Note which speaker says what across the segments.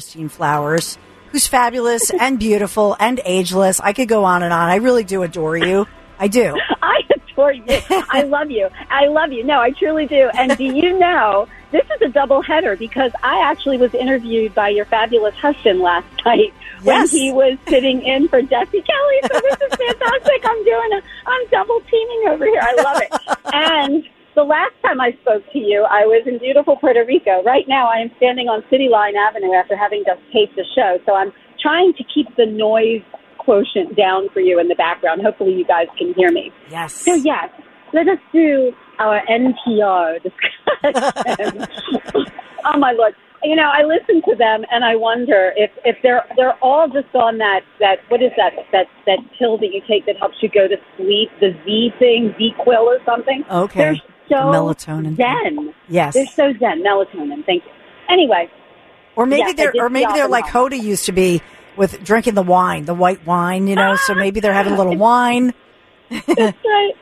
Speaker 1: Christine Flowers, who's fabulous and beautiful and ageless. I could go on and on. I really do adore you. I do.
Speaker 2: I adore you. I love you. I love you. No, I truly do. And do you know, this is a double header because I actually was interviewed by your fabulous husband last night when
Speaker 1: Yes.
Speaker 2: he was sitting in for Jesse Kelly. So this is fantastic. I'm doing a, I'm double teaming over here. I love it. And the last time I spoke to you, I was in beautiful Puerto Rico. Right now, I am standing on City Line Avenue after having just taped the show. So I'm trying to keep the noise quotient down for you in the background. Hopefully, you guys can hear me.
Speaker 1: Yes.
Speaker 2: So yes, let us do our NPR discussion. oh my lord! You know, I listen to them and I wonder if if they're they're all just on that that what is that that that pill that you take that helps you go to sleep, the Z thing, Z Quill or something.
Speaker 1: Okay.
Speaker 2: They're so
Speaker 1: Melatonin.
Speaker 2: zen.
Speaker 1: Yes.
Speaker 2: They're so zen. Melatonin. Thank you. Anyway,
Speaker 1: Or maybe
Speaker 2: Yes,
Speaker 1: they're or maybe they're like. Hoda used to be with drinking the wine, the white wine, you know, so maybe they're having a little wine.
Speaker 2: That's right.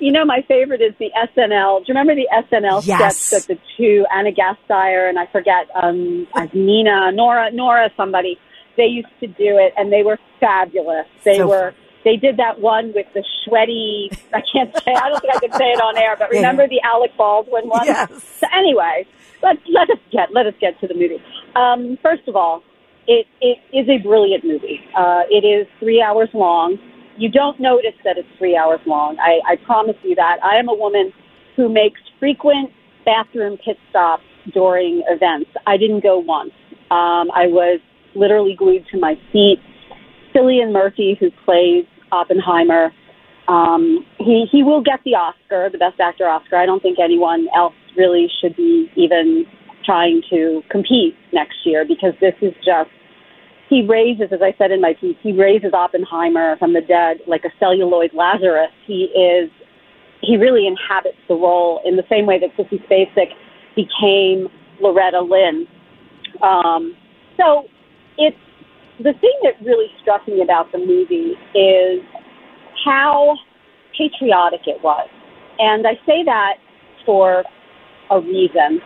Speaker 2: You know, my favorite is the SNL. Do you remember the SNL
Speaker 1: Yes.
Speaker 2: sketch that the two Ana Gasteyer and I forget um as Nina, Nora, Nora, somebody they used to do it, and they were fabulous. They
Speaker 1: So
Speaker 2: were. They did that one with the sweaty. I can't say. I don't think I can say it on air. But
Speaker 1: Yeah.
Speaker 2: remember the Alec Baldwin one?
Speaker 1: Yes.
Speaker 2: So anyway, let let us get let us get to the movie. Um, first of all, it it is a brilliant movie. Uh, it is three hours long. You don't notice that it's three hours long. I, I promise you that. I am a woman who makes frequent bathroom pit stops during events. I didn't go once. Um, I was literally glued to my seat. Cillian Murphy, who plays Oppenheimer, um, he he will get the Oscar, the Best Actor Oscar. I don't think anyone else really should be even trying to compete next year because this is just he raises, as I said in my piece, he raises Oppenheimer from the dead like a celluloid Lazarus. He is he really inhabits the role in the same way that Sissy Spacek became Loretta Lynn. Um, so it's the thing that really struck me about the movie is how patriotic it was. And I say that for a reason.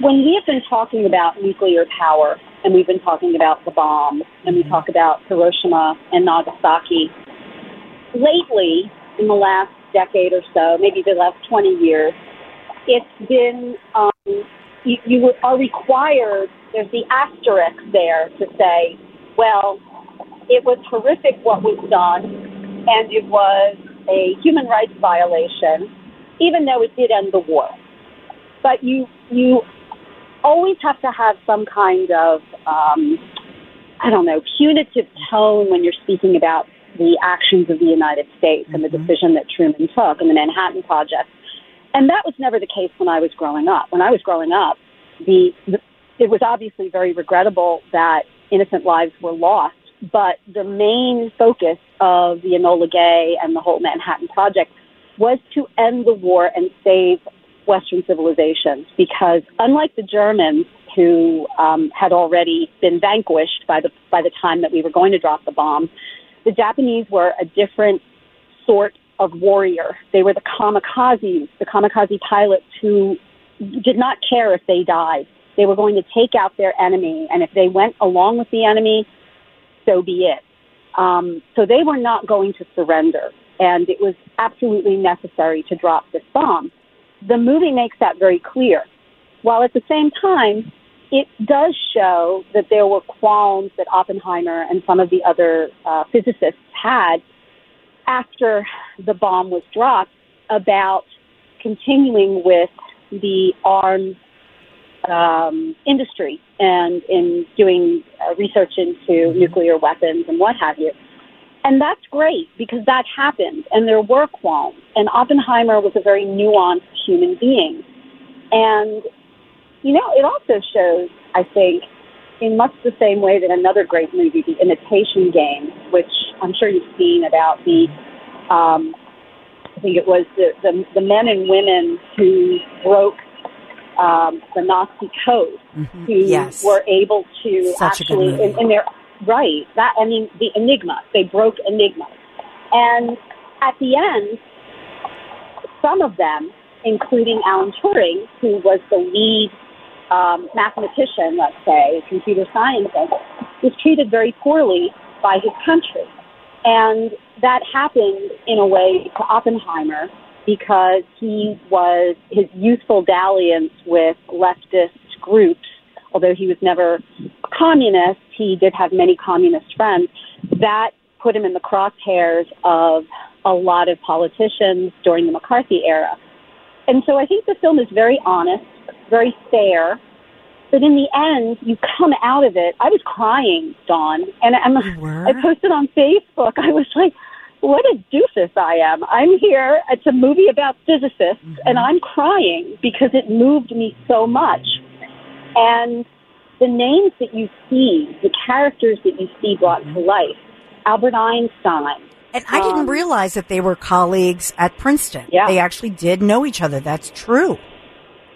Speaker 2: When we have been talking about nuclear power and we've been talking about the bomb and we talk about Hiroshima and Nagasaki, lately, in the last decade or so, maybe the last 20 years, it's been, um, you, you are required, there's the asterisk there to say, well, it was horrific what was done, and it was a human rights violation, even though it did end the war. But you, you always have to have some kind of, um, I don't know, punitive tone when you're speaking about the actions of the United States and the decision that Truman took and the Manhattan Project. And that was never the case when I was growing up. When I was growing up, the, the it was obviously very regrettable that innocent lives were lost, but the main focus of the Enola Gay and the whole Manhattan Project was to end the war and save Western civilization. Because unlike the Germans, who um, had already been vanquished by the by the time that we were going to drop the bomb, the Japanese were a different sort of warrior. They were the kamikazes, the kamikaze pilots who did not care if they died. They were going to take out their enemy, and if they went along with the enemy, so be it. Um, so they were not going to surrender, and it was absolutely necessary to drop this bomb. The movie makes that very clear, while at the same time, it does show that there were qualms that Oppenheimer and some of the other uh, physicists had after the bomb was dropped about continuing with the arms um, industry and in doing uh, research into nuclear weapons and what have you. And that's great because that happened and there were qualms. And Oppenheimer was a very nuanced human being. And, you know, it also shows, I think, in much the same way that another great movie, The Imitation Game, which I'm sure you've seen about the, um, I think it was the, the, the men and women who broke um, the Nazi code,
Speaker 1: Mhm.
Speaker 2: who
Speaker 1: Yes.
Speaker 2: were able to
Speaker 1: Such
Speaker 2: actually, in, in their right, that I mean, the Enigma, they broke Enigma, and at the end, some of them, including Alan Turing, who was the lead um, mathematician, let's say, computer scientist, was treated very poorly by his country. And that happened in a way to Oppenheimer because he was his youthful dalliance with leftist groups, although he was never a communist, he did have many communist friends. That put him in the crosshairs of a lot of politicians during the McCarthy era. And so I think the film is very honest, very fair. But in the end, you come out of it. I was crying, Dawn, and I'm, I posted on Facebook. I was like, "What a doofus I am! I'm here. It's a movie about physicists, and I'm crying because it moved me so much." And the names that you see, the characters that you see brought to life, Albert Einstein.
Speaker 1: And I didn't
Speaker 2: Um,
Speaker 1: realize that they were colleagues at Princeton.
Speaker 2: Yeah.
Speaker 1: They actually did know each other. That's true.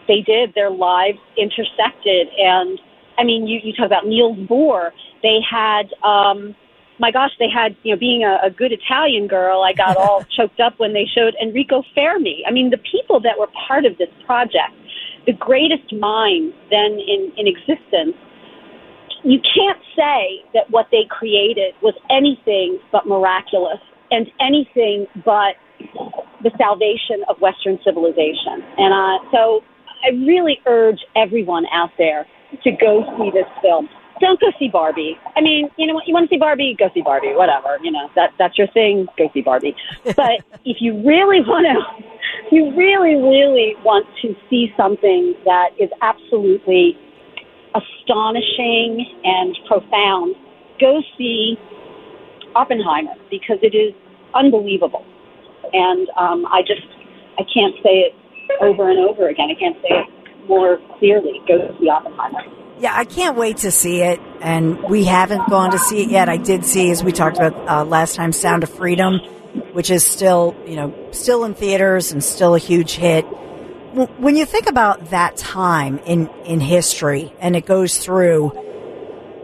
Speaker 2: they did. Their lives intersected, and I mean, you you talk about Niels Bohr. They had, um, my gosh, they had you know, being a, a good Italian girl, I got all choked up when they showed Enrico Fermi. I mean, the people that were part of this project, the greatest minds then in in existence. You can't say that what they created was anything but miraculous and anything but the salvation of Western civilization. And uh, so I really urge everyone out there to go see this film. Don't go see Barbie. I mean, you know what? You want to see Barbie? Go see Barbie. Whatever. You know that that's your thing. Go see Barbie. But if you really want to, you really, really want to see something that is absolutely astonishing and profound, go see Oppenheimer because it is unbelievable. And um, I just, I can't say it over and over again. I can't say it more clearly. Go see Oppenheimer.
Speaker 1: Yeah, I can't wait to see it. And we haven't gone to see it yet. I did see, as we talked about uh, last time, Sound of Freedom, which is still, you know, still in theaters and still a huge hit. When you think about that time in, in history and it goes through,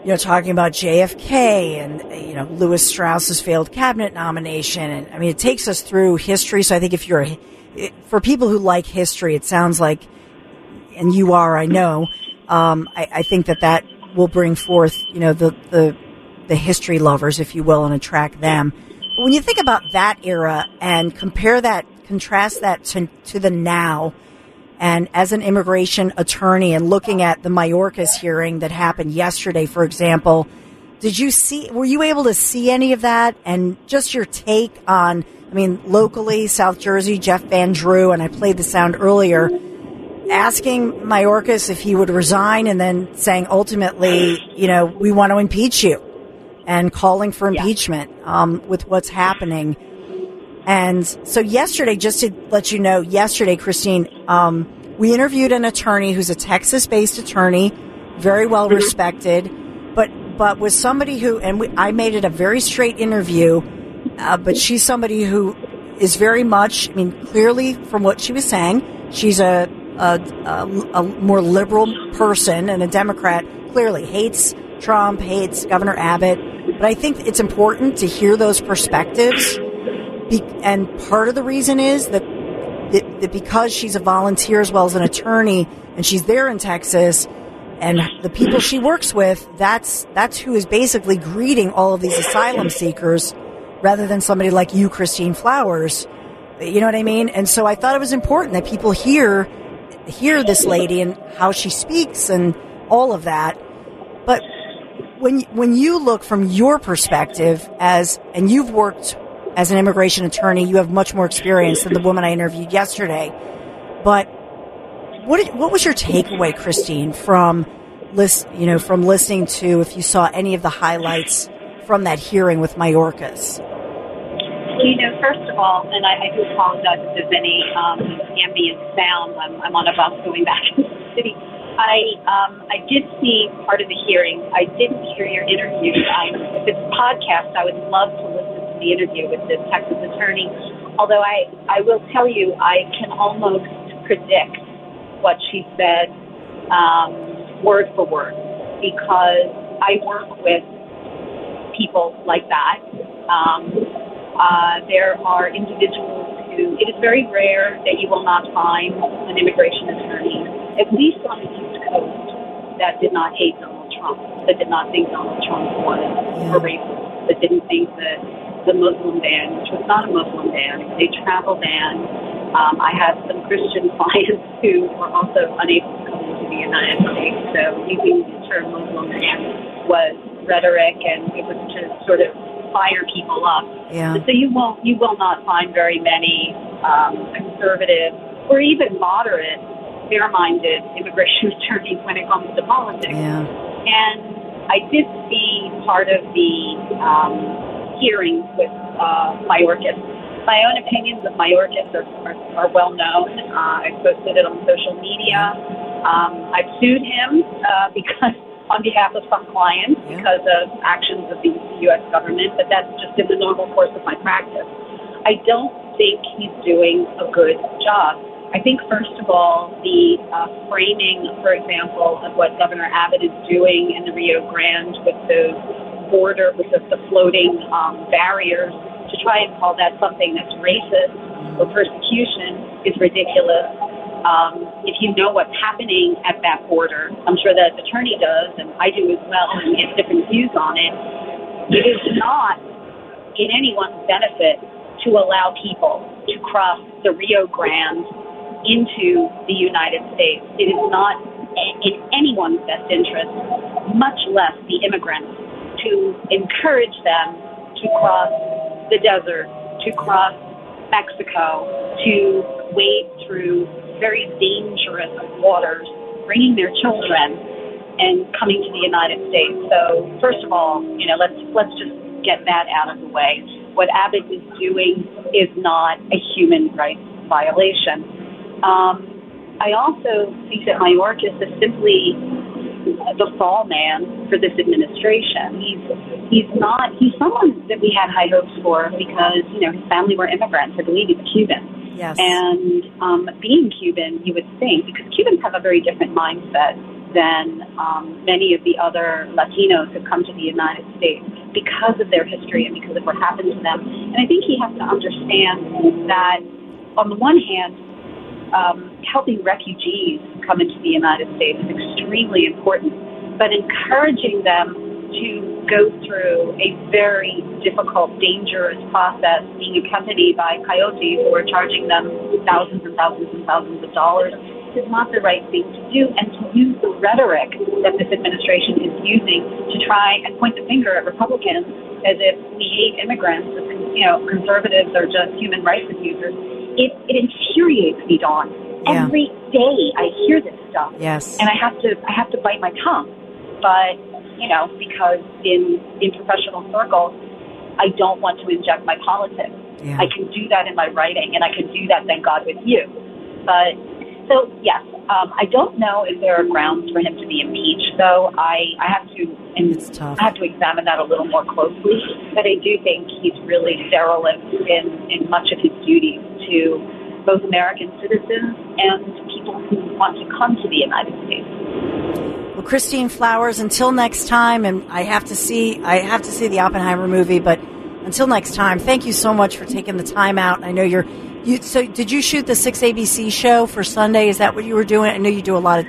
Speaker 1: you know, talking about JFK and, you know, Lewis Strauss's failed cabinet nomination. And I mean, it takes us through history. So I think if you're, for people who like history, it sounds like, and you are, I know, um, I, I think that that will bring forth, you know, the, the, the history lovers, if you will, and attract them. But when you think about that era and compare that, contrast that to, to the now, and as an immigration attorney and looking at the Mayorkas hearing that happened yesterday, for example, did you see, were you able to see any of that? And just your take on, I mean, locally, South Jersey, Jeff Van Drew, and I played the sound earlier, asking Mayorkas if he would resign and then saying ultimately, you know, we want to impeach you and calling for
Speaker 2: Yeah.
Speaker 1: impeachment um, with what's happening. And so yesterday, just to let you know, yesterday, Christine, um, we interviewed an attorney who's a Texas-based attorney, very well respected, but but was somebody who, and we, I made it a very straight interview, uh, but she's somebody who is very much, I mean, clearly from what she was saying, she's a a, a, a more liberal person and a Democrat. Clearly hates Trump, hates Governor Abbott, but I think it's important to hear those perspectives. Be- and part of the reason is that, that, that because she's a volunteer as well as an attorney, and she's there in Texas, and the people she works with, that's that's who is basically greeting all of these asylum seekers, rather than somebody like you, Christine Flowers. You know what I mean? And so I thought it was important that people hear hear this lady and how she speaks and all of that. But when when you look from your perspective as and you've worked as an immigration attorney, you have much more experience than the woman I interviewed yesterday. But what what was your takeaway, Christine, from list you know from listening to if you saw any of the highlights from that hearing with Mayorkas?
Speaker 2: You know, first of all, and I, I do apologize if there's any um, ambient sound. I'm, I'm on a bus going back to the city. I um, I did see part of the hearing. I didn't hear your interview. I, if it's a podcast, I would love to listen to the interview with the Texas attorney. Although I I will tell you, I can almost predict what she said um, word for word because I work with people like that. Um, uh, there are individuals who, it is very rare that you will not find an immigration attorney, at least on the East Coast, that did not hate Donald Trump, that did not think Donald Trump was a racist, that didn't think that the Muslim ban, which was not a Muslim ban, it was a travel ban. Um, I have some Christian clients who were also unable to come into the United States, so using the term Muslim ban was rhetoric and it was to sort of fire people up.
Speaker 1: Yeah.
Speaker 2: So you won't you will not find very many um, conservative or even moderate, fair-minded immigration attorneys when it comes to politics.
Speaker 1: Yeah.
Speaker 2: And I did see part of the um, hearings with uh, Mayorkas. My own opinions of Mayorkas are, are, are well known. Uh, I posted it on social media. Um, I've sued him uh, because on behalf of some clients
Speaker 1: Yeah.
Speaker 2: because of actions of the U.S. government, but that's just in the normal course of my practice. I don't think he's doing a good job. I think, first of all, the uh, framing, for example, of what Governor Abbott is doing in the Rio Grande with those border, with the, the floating um, barriers, to try and call that something that's racist or persecution is ridiculous um, if you know what's happening at that border, I'm sure that the attorney does, and I do as well, and we have different views on it. It is not in anyone's benefit to allow people to cross the Rio Grande into the United States. It is not in anyone's best interest, much less the immigrants, to encourage them to cross the desert, to cross Mexico, to wade through very dangerous waters, bringing their children and coming to the United States. So, first of all, you know, let's let's just get that out of the way. What Abbott is doing is not a human rights violation. Um, I also think that Mayorkas is simply the fall man for this administration. He's he's not he's someone that we had high hopes for because you know his family were immigrants. I believe he's Cuban.
Speaker 1: Yes.
Speaker 2: And um, being Cuban, you would think, because Cubans have a very different mindset than um, many of the other Latinos who come to the United States because of their history and because of what happened to them. And I think he has to understand that, on the one hand, um, helping refugees come into the United States is extremely important, but encouraging them to go through a very difficult, dangerous process, being accompanied by coyotes who are charging them thousands and thousands and thousands of dollars, is not the right thing to do. And to use the rhetoric that this administration is using to try and point the finger at Republicans as if we hate immigrants, as you know, conservatives are just human rights abusers, it, it infuriates me, Dawn.
Speaker 1: Yeah.
Speaker 2: Every day I hear this stuff
Speaker 1: Yes.
Speaker 2: and I have to I have to bite my tongue. But you know, because in in professional circles, I don't want to inject my politics.
Speaker 1: Yeah.
Speaker 2: I can do that in my writing, and I can do that, thank God, with you. But so yes, um, I don't know if there are grounds for him to be impeached. Though I I have to and
Speaker 1: It's tough.
Speaker 2: I have to examine that a little more closely. But I do think he's really derelict in in much of his duties to both American citizens and people who want to come to the United States.
Speaker 1: Well, Christine Flowers, until next time, and I have to see, I have to see the Oppenheimer movie, but until next time, thank you so much for taking the time out. I know you're, you, so did you shoot the 6 ABC show for Sunday? Is that what you were doing? I know you do a lot of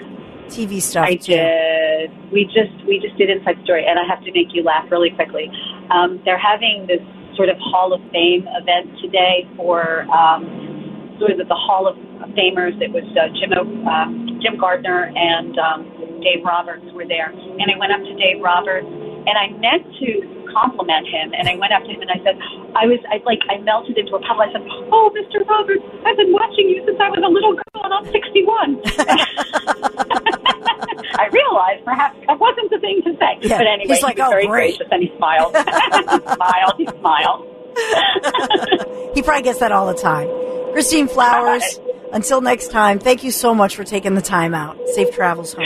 Speaker 1: TV stuff.
Speaker 2: I
Speaker 1: too.
Speaker 2: did. We just we just did Inside Story, and I have to make you laugh really quickly. Um, they're having this sort of Hall of Fame event today for um, sort of the Hall of Famers. It was uh, Jim O- um, Jim Gardner and um, and Dave Roberts were there. And I went up to Dave Roberts and I meant to compliment him. And I went up to him and I said, I was, I like, I melted into a puddle. I said, Oh, Mr. Roberts, I've been watching you since I was a little girl and I'm 61. I realized perhaps that wasn't the thing to say.
Speaker 1: Yeah.
Speaker 2: But anyway,
Speaker 1: He's like,
Speaker 2: he was
Speaker 1: "Oh,
Speaker 2: very
Speaker 1: great."
Speaker 2: gracious and he smiled. he smiled. He smiled.
Speaker 1: He probably gets that all the time. Christine Flowers, until next time, thank you so much for taking the time out. Safe travels home.